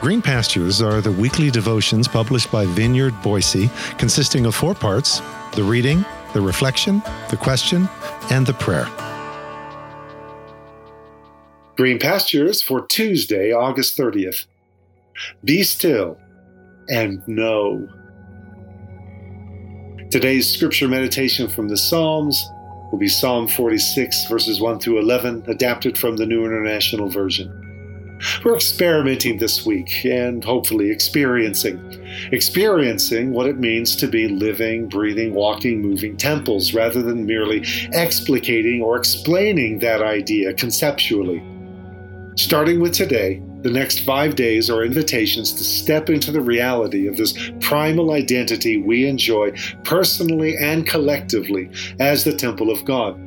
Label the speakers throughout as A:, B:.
A: Green Pastures are the weekly devotions published by Vineyard Boise, consisting of four parts the reading, the reflection, the question, and the prayer.
B: Green Pastures for Tuesday, August 30th. Be still and know. Today's scripture meditation from the Psalms will be Psalm 46, verses 1 through 11, adapted from the New International Version. We're experimenting this week and hopefully experiencing. Experiencing what it means to be living, breathing, walking, moving temples rather than merely explicating or explaining that idea conceptually. Starting with today, the next five days are invitations to step into the reality of this primal identity we enjoy personally and collectively as the temple of God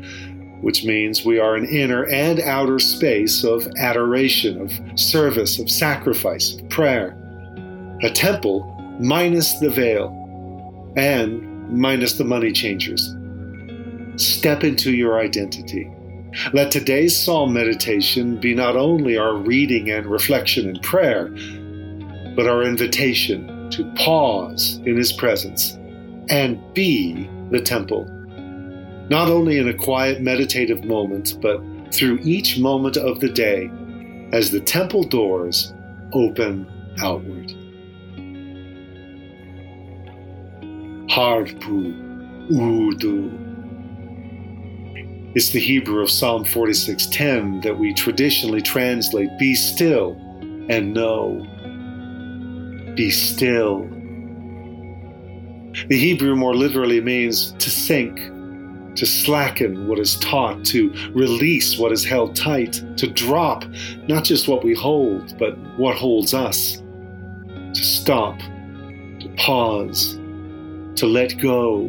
B: which means we are an inner and outer space of adoration, of service, of sacrifice, of prayer. A temple minus the veil and minus the money changers. Step into your identity. Let today's psalm meditation be not only our reading and reflection and prayer, but our invitation to pause in His presence and be the temple not only in a quiet meditative moment, but through each moment of the day as the temple doors open outward. Harpu Udu. It's the Hebrew of Psalm 46:10 that we traditionally translate be still and know. Be still. The Hebrew more literally means to sink to slacken what is taught, to release what is held tight, to drop not just what we hold, but what holds us, to stop, to pause, to let go,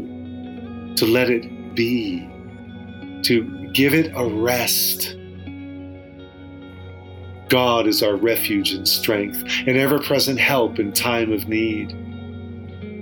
B: to let it be, to give it a rest. God is our refuge and strength, an ever present help in time of need.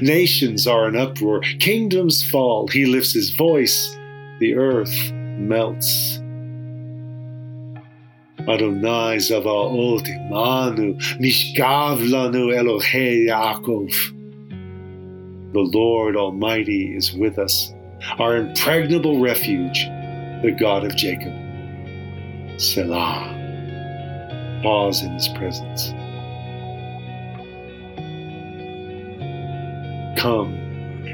B: Nations are in uproar, kingdoms fall. He lifts his voice, the earth melts. Adonai Zavaot Imanu, Mishkav Lanu Elohei Yaakov. The Lord Almighty is with us, our impregnable refuge, the God of Jacob. Selah. Pause in his presence. Come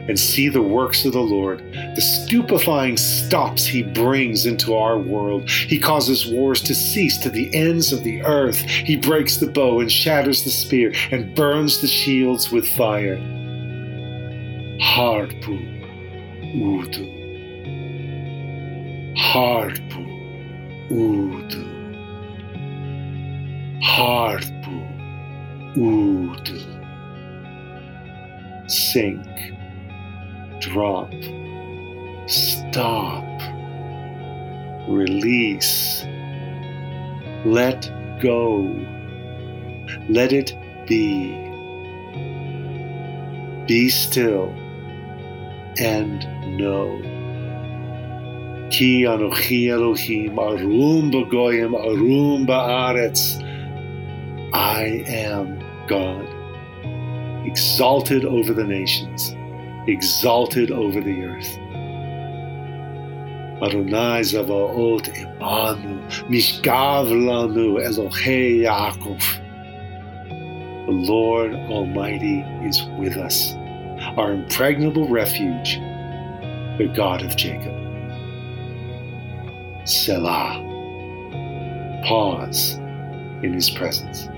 B: and see the works of the Lord, the stupefying stops he brings into our world. He causes wars to cease to the ends of the earth. He breaks the bow and shatters the spear and burns the shields with fire. Harpu Udu. Harpu Udu. Harpu Udu sink, drop, stop, release, let go, let it be. Be still and know. Ki Anochi Elohim Arum Bagoyim Arum Ba'aretz. I am God exalted over the nations, exalted over the earth. Adonai Zavaot Imanu, Mishkav Lanu Elohei Yaakov. The Lord Almighty is with us, our impregnable refuge, the God of Jacob. Selah. Pause in his presence.